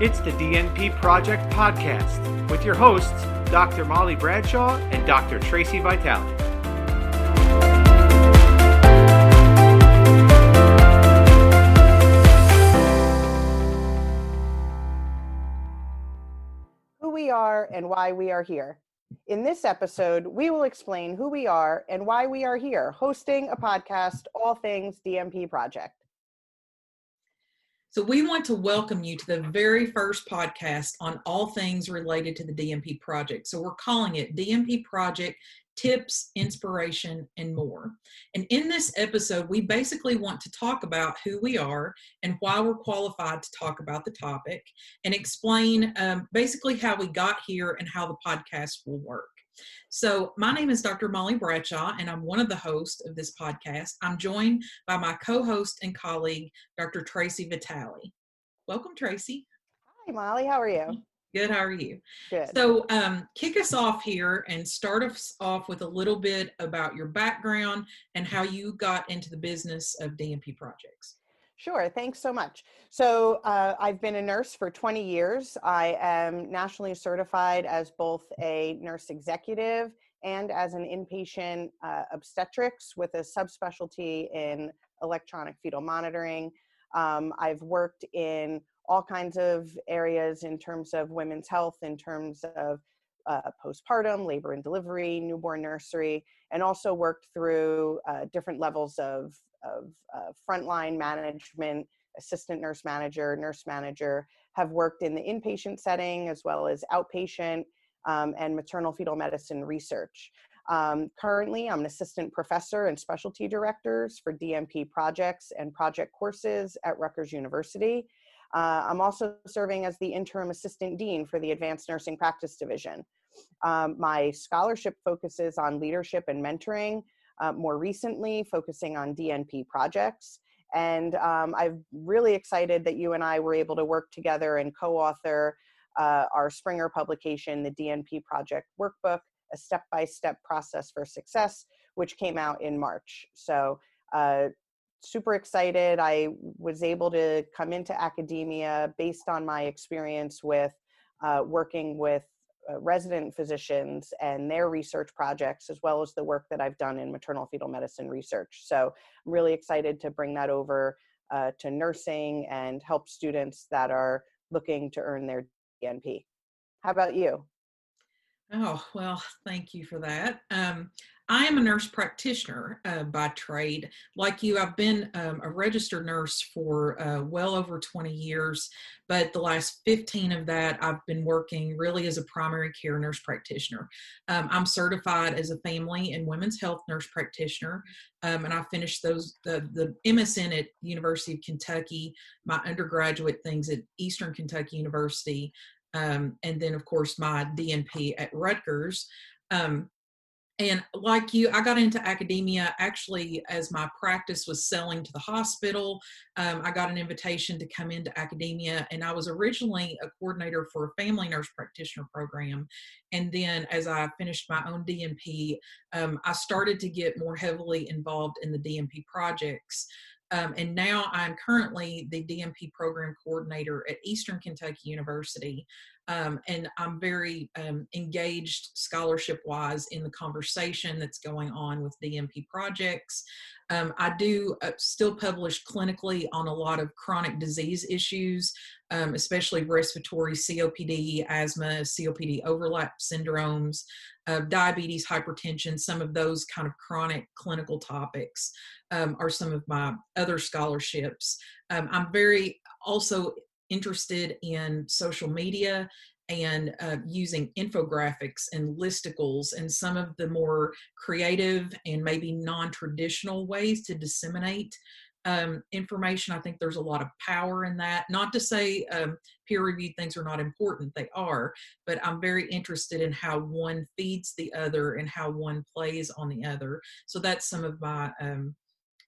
It's the DNP Project Podcast with your hosts, Dr. Molly Bradshaw and Dr. Tracy Vitale. Who we are and why we are here. In this episode, we will explain who we are and why we are here, hosting a podcast, All Things DNP Project. So, we want to welcome you to the very first podcast on all things related to the DNP project. So, we're calling it DNP Project Tips, Inspiration, and More. And in this episode, we basically want to talk about who we are and why we're qualified to talk about the topic and explain um, basically how we got here and how the podcast will work. So, my name is Dr. Molly Bradshaw, and I'm one of the hosts of this podcast. I'm joined by my co host and colleague, Dr. Tracy Vitale. Welcome, Tracy. Hi, Molly. How are you? Good. How are you? Good. So, um, kick us off here and start us off with a little bit about your background and how you got into the business of DNP projects. Sure, thanks so much. So, uh, I've been a nurse for 20 years. I am nationally certified as both a nurse executive and as an inpatient uh, obstetrics with a subspecialty in electronic fetal monitoring. Um, I've worked in all kinds of areas in terms of women's health, in terms of uh, postpartum, labor and delivery, newborn nursery, and also worked through uh, different levels of of uh, frontline management, assistant nurse manager, nurse manager, have worked in the inpatient setting as well as outpatient um, and maternal fetal medicine research. Um, currently, I'm an assistant professor and specialty directors for DNP projects and project courses at Rutgers University. Uh, I'm also serving as the interim assistant dean for the Advanced Nursing Practice Division. Um, my scholarship focuses on leadership and mentoring, uh, more recently focusing on DNP projects. And um, I'm really excited that you and I were able to work together and co author uh, our Springer publication, the DNP Project Workbook, a step by step process for success, which came out in March. So, uh, super excited. I was able to come into academia based on my experience with uh, working with uh, resident physicians and their research projects, as well as the work that I've done in maternal fetal medicine research. So I'm really excited to bring that over uh, to nursing and help students that are looking to earn their DNP. How about you? Oh, well, thank you for that. Um, I am a nurse practitioner uh, by trade. Like you, I've been um, a registered nurse for uh, well over 20 years, but the last 15 of that, I've been working really as a primary care nurse practitioner. Um, I'm certified as a family and women's health nurse practitioner, um, and I finished those the, the MSN at University of Kentucky, my undergraduate things at Eastern Kentucky University, um, and then of course my DNP at Rutgers. Um, and like you i got into academia actually as my practice was selling to the hospital. Um, i got an invitation to come into academia and i was originally a coordinator for a family nurse practitioner program. And then as i finished my own dnp um, i started to get more heavily involved in the dnp projects. Um, and now I'm currently the DNP program coordinator at Eastern Kentucky University. Um, and I'm very um, engaged scholarship wise in the conversation that's going on with DNP projects. Um, I do uh, still publish clinically on a lot of chronic disease issues, um, especially respiratory COPD, asthma, COPD overlap syndromes, uh, diabetes, hypertension, some of those kind of chronic clinical topics um, are some of my other scholarships. Um, I'm very also interested in social media and uh, using infographics and listicles and some of the more creative and maybe non-traditional ways to disseminate um, information. I think there's a lot of power in that. Not to say um, peer-reviewed things are not important; they are. But I'm very interested in how one feeds the other and how one plays on the other. So that's some of my um,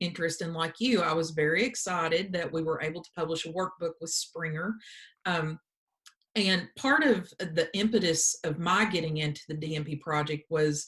interest. And like you, I was very excited that we were able to publish a workbook with Springer. Um, and part of the impetus of my getting into the DNP project was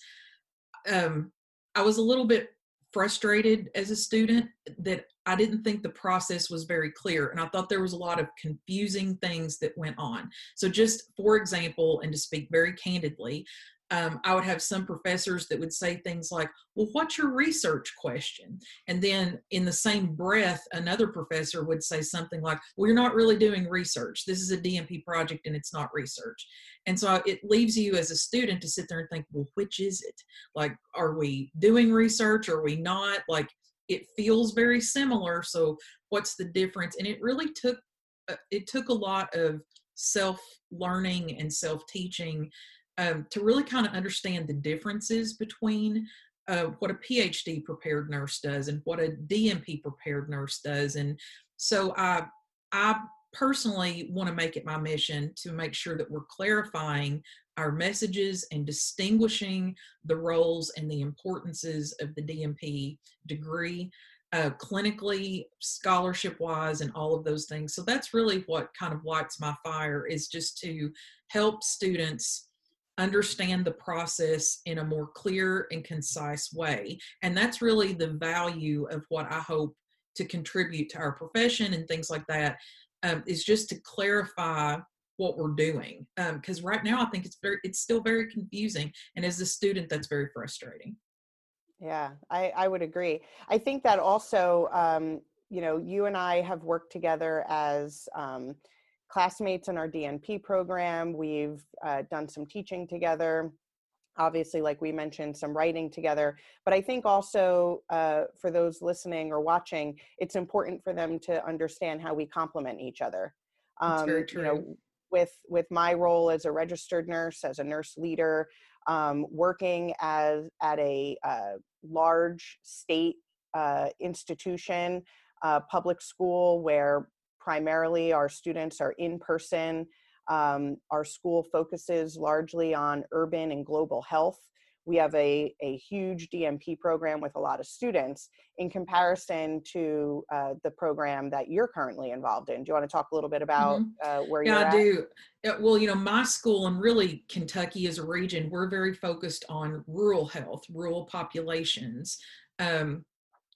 um, I was a little bit frustrated as a student that I didn't think the process was very clear, and I thought there was a lot of confusing things that went on. So, just for example, and to speak very candidly, um, I would have some professors that would say things like, Well, what's your research question? And then in the same breath, another professor would say something like, Well, you're not really doing research. This is a DNP project and it's not research. And so it leaves you as a student to sit there and think, Well, which is it? Like, are we doing research? Are we not? Like, it feels very similar. So, what's the difference? And it really took uh, it took a lot of self learning and self teaching um, to really kind of understand the differences between uh, what a PhD prepared nurse does and what a DNP prepared nurse does. And so I, I personally want to make it my mission to make sure that we're clarifying our messages and distinguishing the roles and the importances of the DNP degree. Uh, clinically, scholarship wise, and all of those things. So that's really what kind of lights my fire is just to help students understand the process in a more clear and concise way. And that's really the value of what I hope to contribute to our profession and things like that. Um, is just to clarify what we're doing because um, right now i think it's very it's still very confusing and as a student that's very frustrating yeah i i would agree i think that also um, you know you and i have worked together as um, classmates in our DNP program. We've uh, done some teaching together. Obviously, like we mentioned, some writing together. But I think also uh, for those listening or watching, it's important for them to understand how we complement each other. Um, very true. You know, with with my role as a registered nurse, as a nurse leader, um, working as at a uh, large state uh, institution, uh, public school where primarily our students are in person. Um, our school focuses largely on urban and global health. We have a, a huge DNP program with a lot of students in comparison to uh, the program that you're currently involved in. Do you want to talk a little bit about mm-hmm. uh, where yeah, you're at? Yeah, I do. Well, you know, my school and really Kentucky as a region, we're very focused on rural health, rural populations. Um,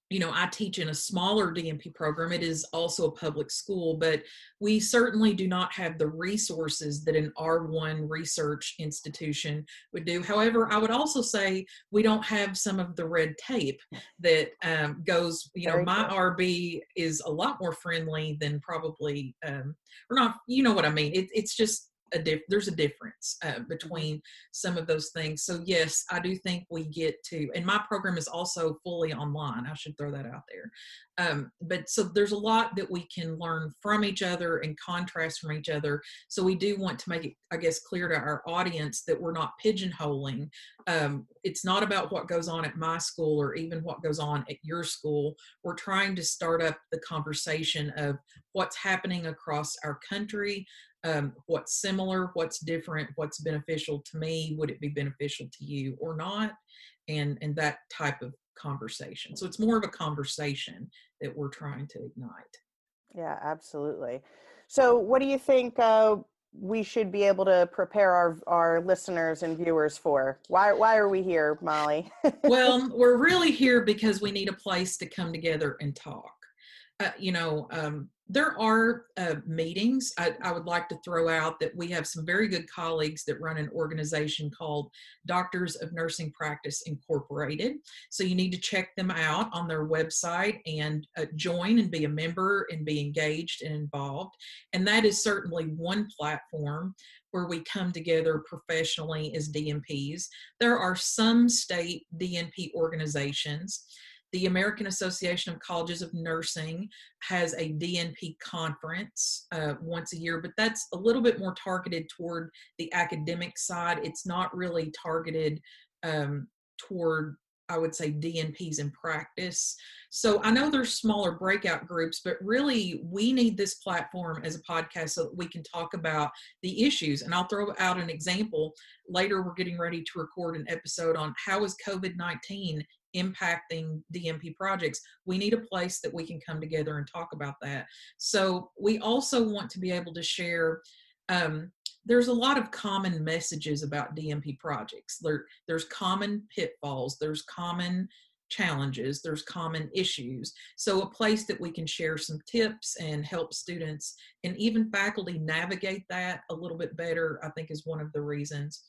you know, I teach in a smaller DNP program. It is also a public school, but we certainly do not have the resources that an R1 research institution would do. However, I would also say we don't have some of the red tape that um, goes, you know, my IRB is a lot more friendly than probably, um, or not, you know what I mean? It, it's just, a diff- there's a difference uh, mm-hmm. between some of those things. So yes, I do think we get to, and my program is also fully online. I should throw that out there. Um, but so there's a lot that we can learn from each other and contrast from each other. So we do want to make it, I guess, clear to our audience that we're not pigeonholing. Um, it's not about what goes on at my school or even what goes on at your school. We're trying to start up the conversation of what's happening across our country, um, what's similar, what's different, what's beneficial to me, would it be beneficial to you or not, and and that type of conversation. So it's more of a conversation that we're trying to ignite. Yeah, absolutely. So, what do you think uh, we should be able to prepare our our listeners and viewers for? Why why are we here, Molly? well, we're really here because we need a place to come together and talk. Uh, you know, um, there are uh, meetings. I, I, would like to throw out that we have some very good colleagues that run an organization called Doctors of Nursing Practice Incorporated. So you need to check them out on their website and uh, join and be a member and be engaged and involved. And that is certainly one platform where we come together professionally as DNPs There are some state DNP organizations the American Association of Colleges of Nursing has a DNP conference uh, once a year, but that's a little bit more targeted toward the academic side. It's not really targeted um, toward I would say DNPs in practice. So I know there's smaller breakout groups, but really we need this platform as a podcast so that we can talk about the issues. And I'll throw out an example. Later, we're getting ready to record an episode on how is COVID 19 impacting DNP projects, we need a place that we can come together and talk about that. So we also want to be able to share. Um, there's a lot of common messages about DNP projects. There, there's common pitfalls. There's common challenges, there's common issues. So, a place that we can share some tips and help students and even faculty navigate that a little bit better, I think, is one of the reasons.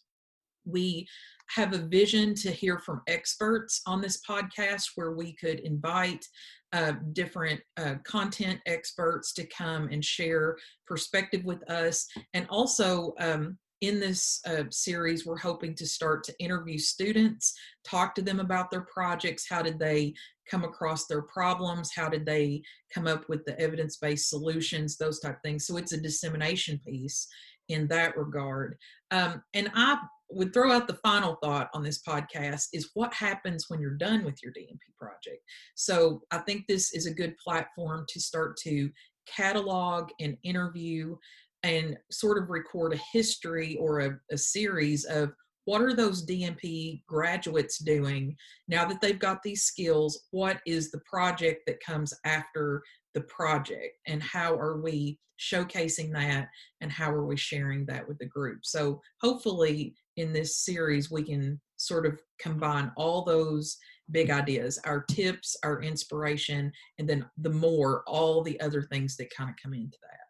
We have a vision to hear from experts on this podcast where we could invite uh, different uh, content experts to come and share perspective with us. And also um, in this uh, series, we're hoping to start to interview students, talk to them about their projects. How did they come across their problems? How did they come up with the evidence based solutions? Those type things. So it's a dissemination piece in that regard. Um, and I would throw out the final thought on this podcast is what happens when you're done with your DNP project. So I think this is a good platform to start to catalog and interview and sort of record a history or a, a series of what are those DNP graduates doing now that they've got these skills? What is the project that comes after the project? And how are we showcasing that? And how are we sharing that with the group? So, hopefully, in this series, we can sort of combine all those big ideas our tips, our inspiration, and then the more, all the other things that kind of come into that.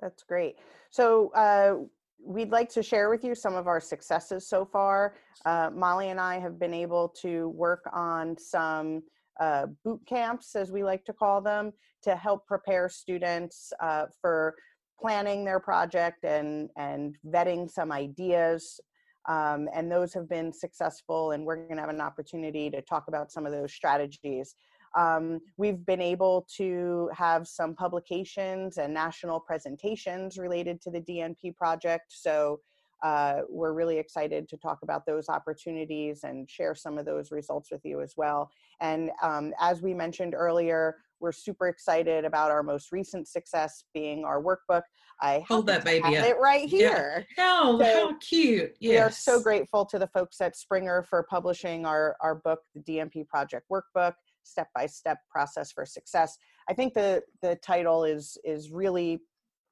That's great. So uh, we'd like to share with you some of our successes so far. Uh, Molly and I have been able to work on some uh, boot camps, as we like to call them, to help prepare students uh, for planning their project and, and vetting some ideas. Um, and those have been successful, and we're going to have an opportunity to talk about some of those strategies. Um, we've been able to have some publications and national presentations related to the DNP project. So uh, we're really excited to talk about those opportunities and share some of those results with you as well. And um, as we mentioned earlier, we're super excited about our most recent success being our workbook. I hold that baby up. it right here. Yeah. Oh, so how cute! Yes. We are so grateful to the folks at Springer for publishing our our book, the DNP Project Workbook step by step process for success. I think the the title is is really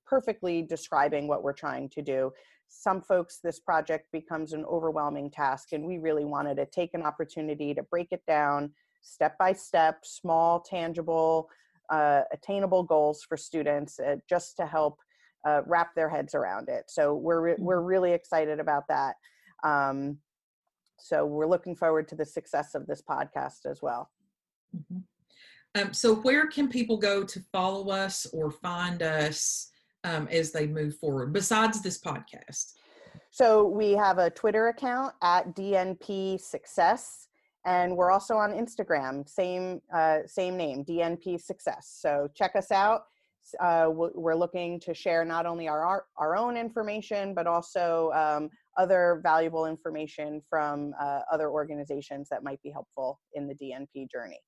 perfectly describing what we're trying to do. Some folks this project becomes an overwhelming task and we really wanted to take an opportunity to break it down step by step small tangible uh, attainable goals for students uh, just to help uh, wrap their heads around it. So we're re- we're mm-hmm. really excited about that. Um, so we're looking forward to the success of this podcast as well Mm-hmm. Um, so, where can people go to follow us or find us um, as they move forward besides this podcast? So, we have a Twitter account at DNP Success, and we're also on Instagram, same uh, same name, DNP Success. So, check us out. Uh, we're looking to share not only our, our, our own information, but also um, other valuable information from uh, other organizations that might be helpful in the DNP journey.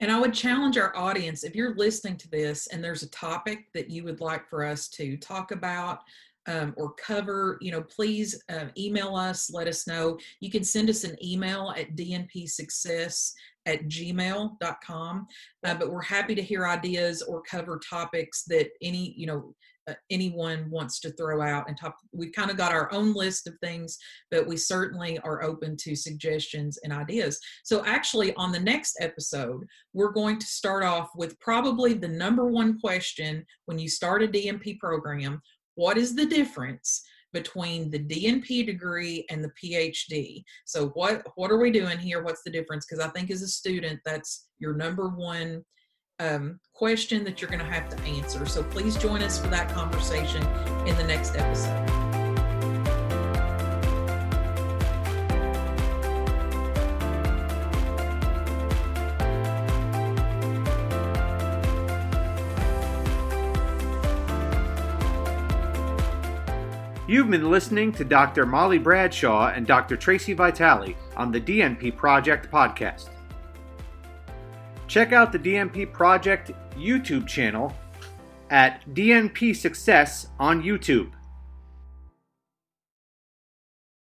And I would challenge our audience if you're listening to this and there's a topic that you would like for us to talk about um, or cover, you know, please uh, email us, let us know. You can send us an email at dnpsuccess at gmail.com. Uh, but we're happy to hear ideas or cover topics that any, you know, Uh, anyone wants to throw out and talk. We've kind of got our own list of things, but we certainly are open to suggestions and ideas. So, actually, on the next episode, we're going to start off with probably the number one question when you start a DNP program what is the difference? between the DNP degree and the PhD. So what what are we doing here? What's the difference? Because I think as a student, that's your number one um, question that you're going to have to answer. So please join us for that conversation in the next episode. You've been listening to Dr. Molly Bradshaw and Dr. Tracy Vitale on the DNP Project podcast. Check out the DNP Project YouTube channel at DNP Success on YouTube.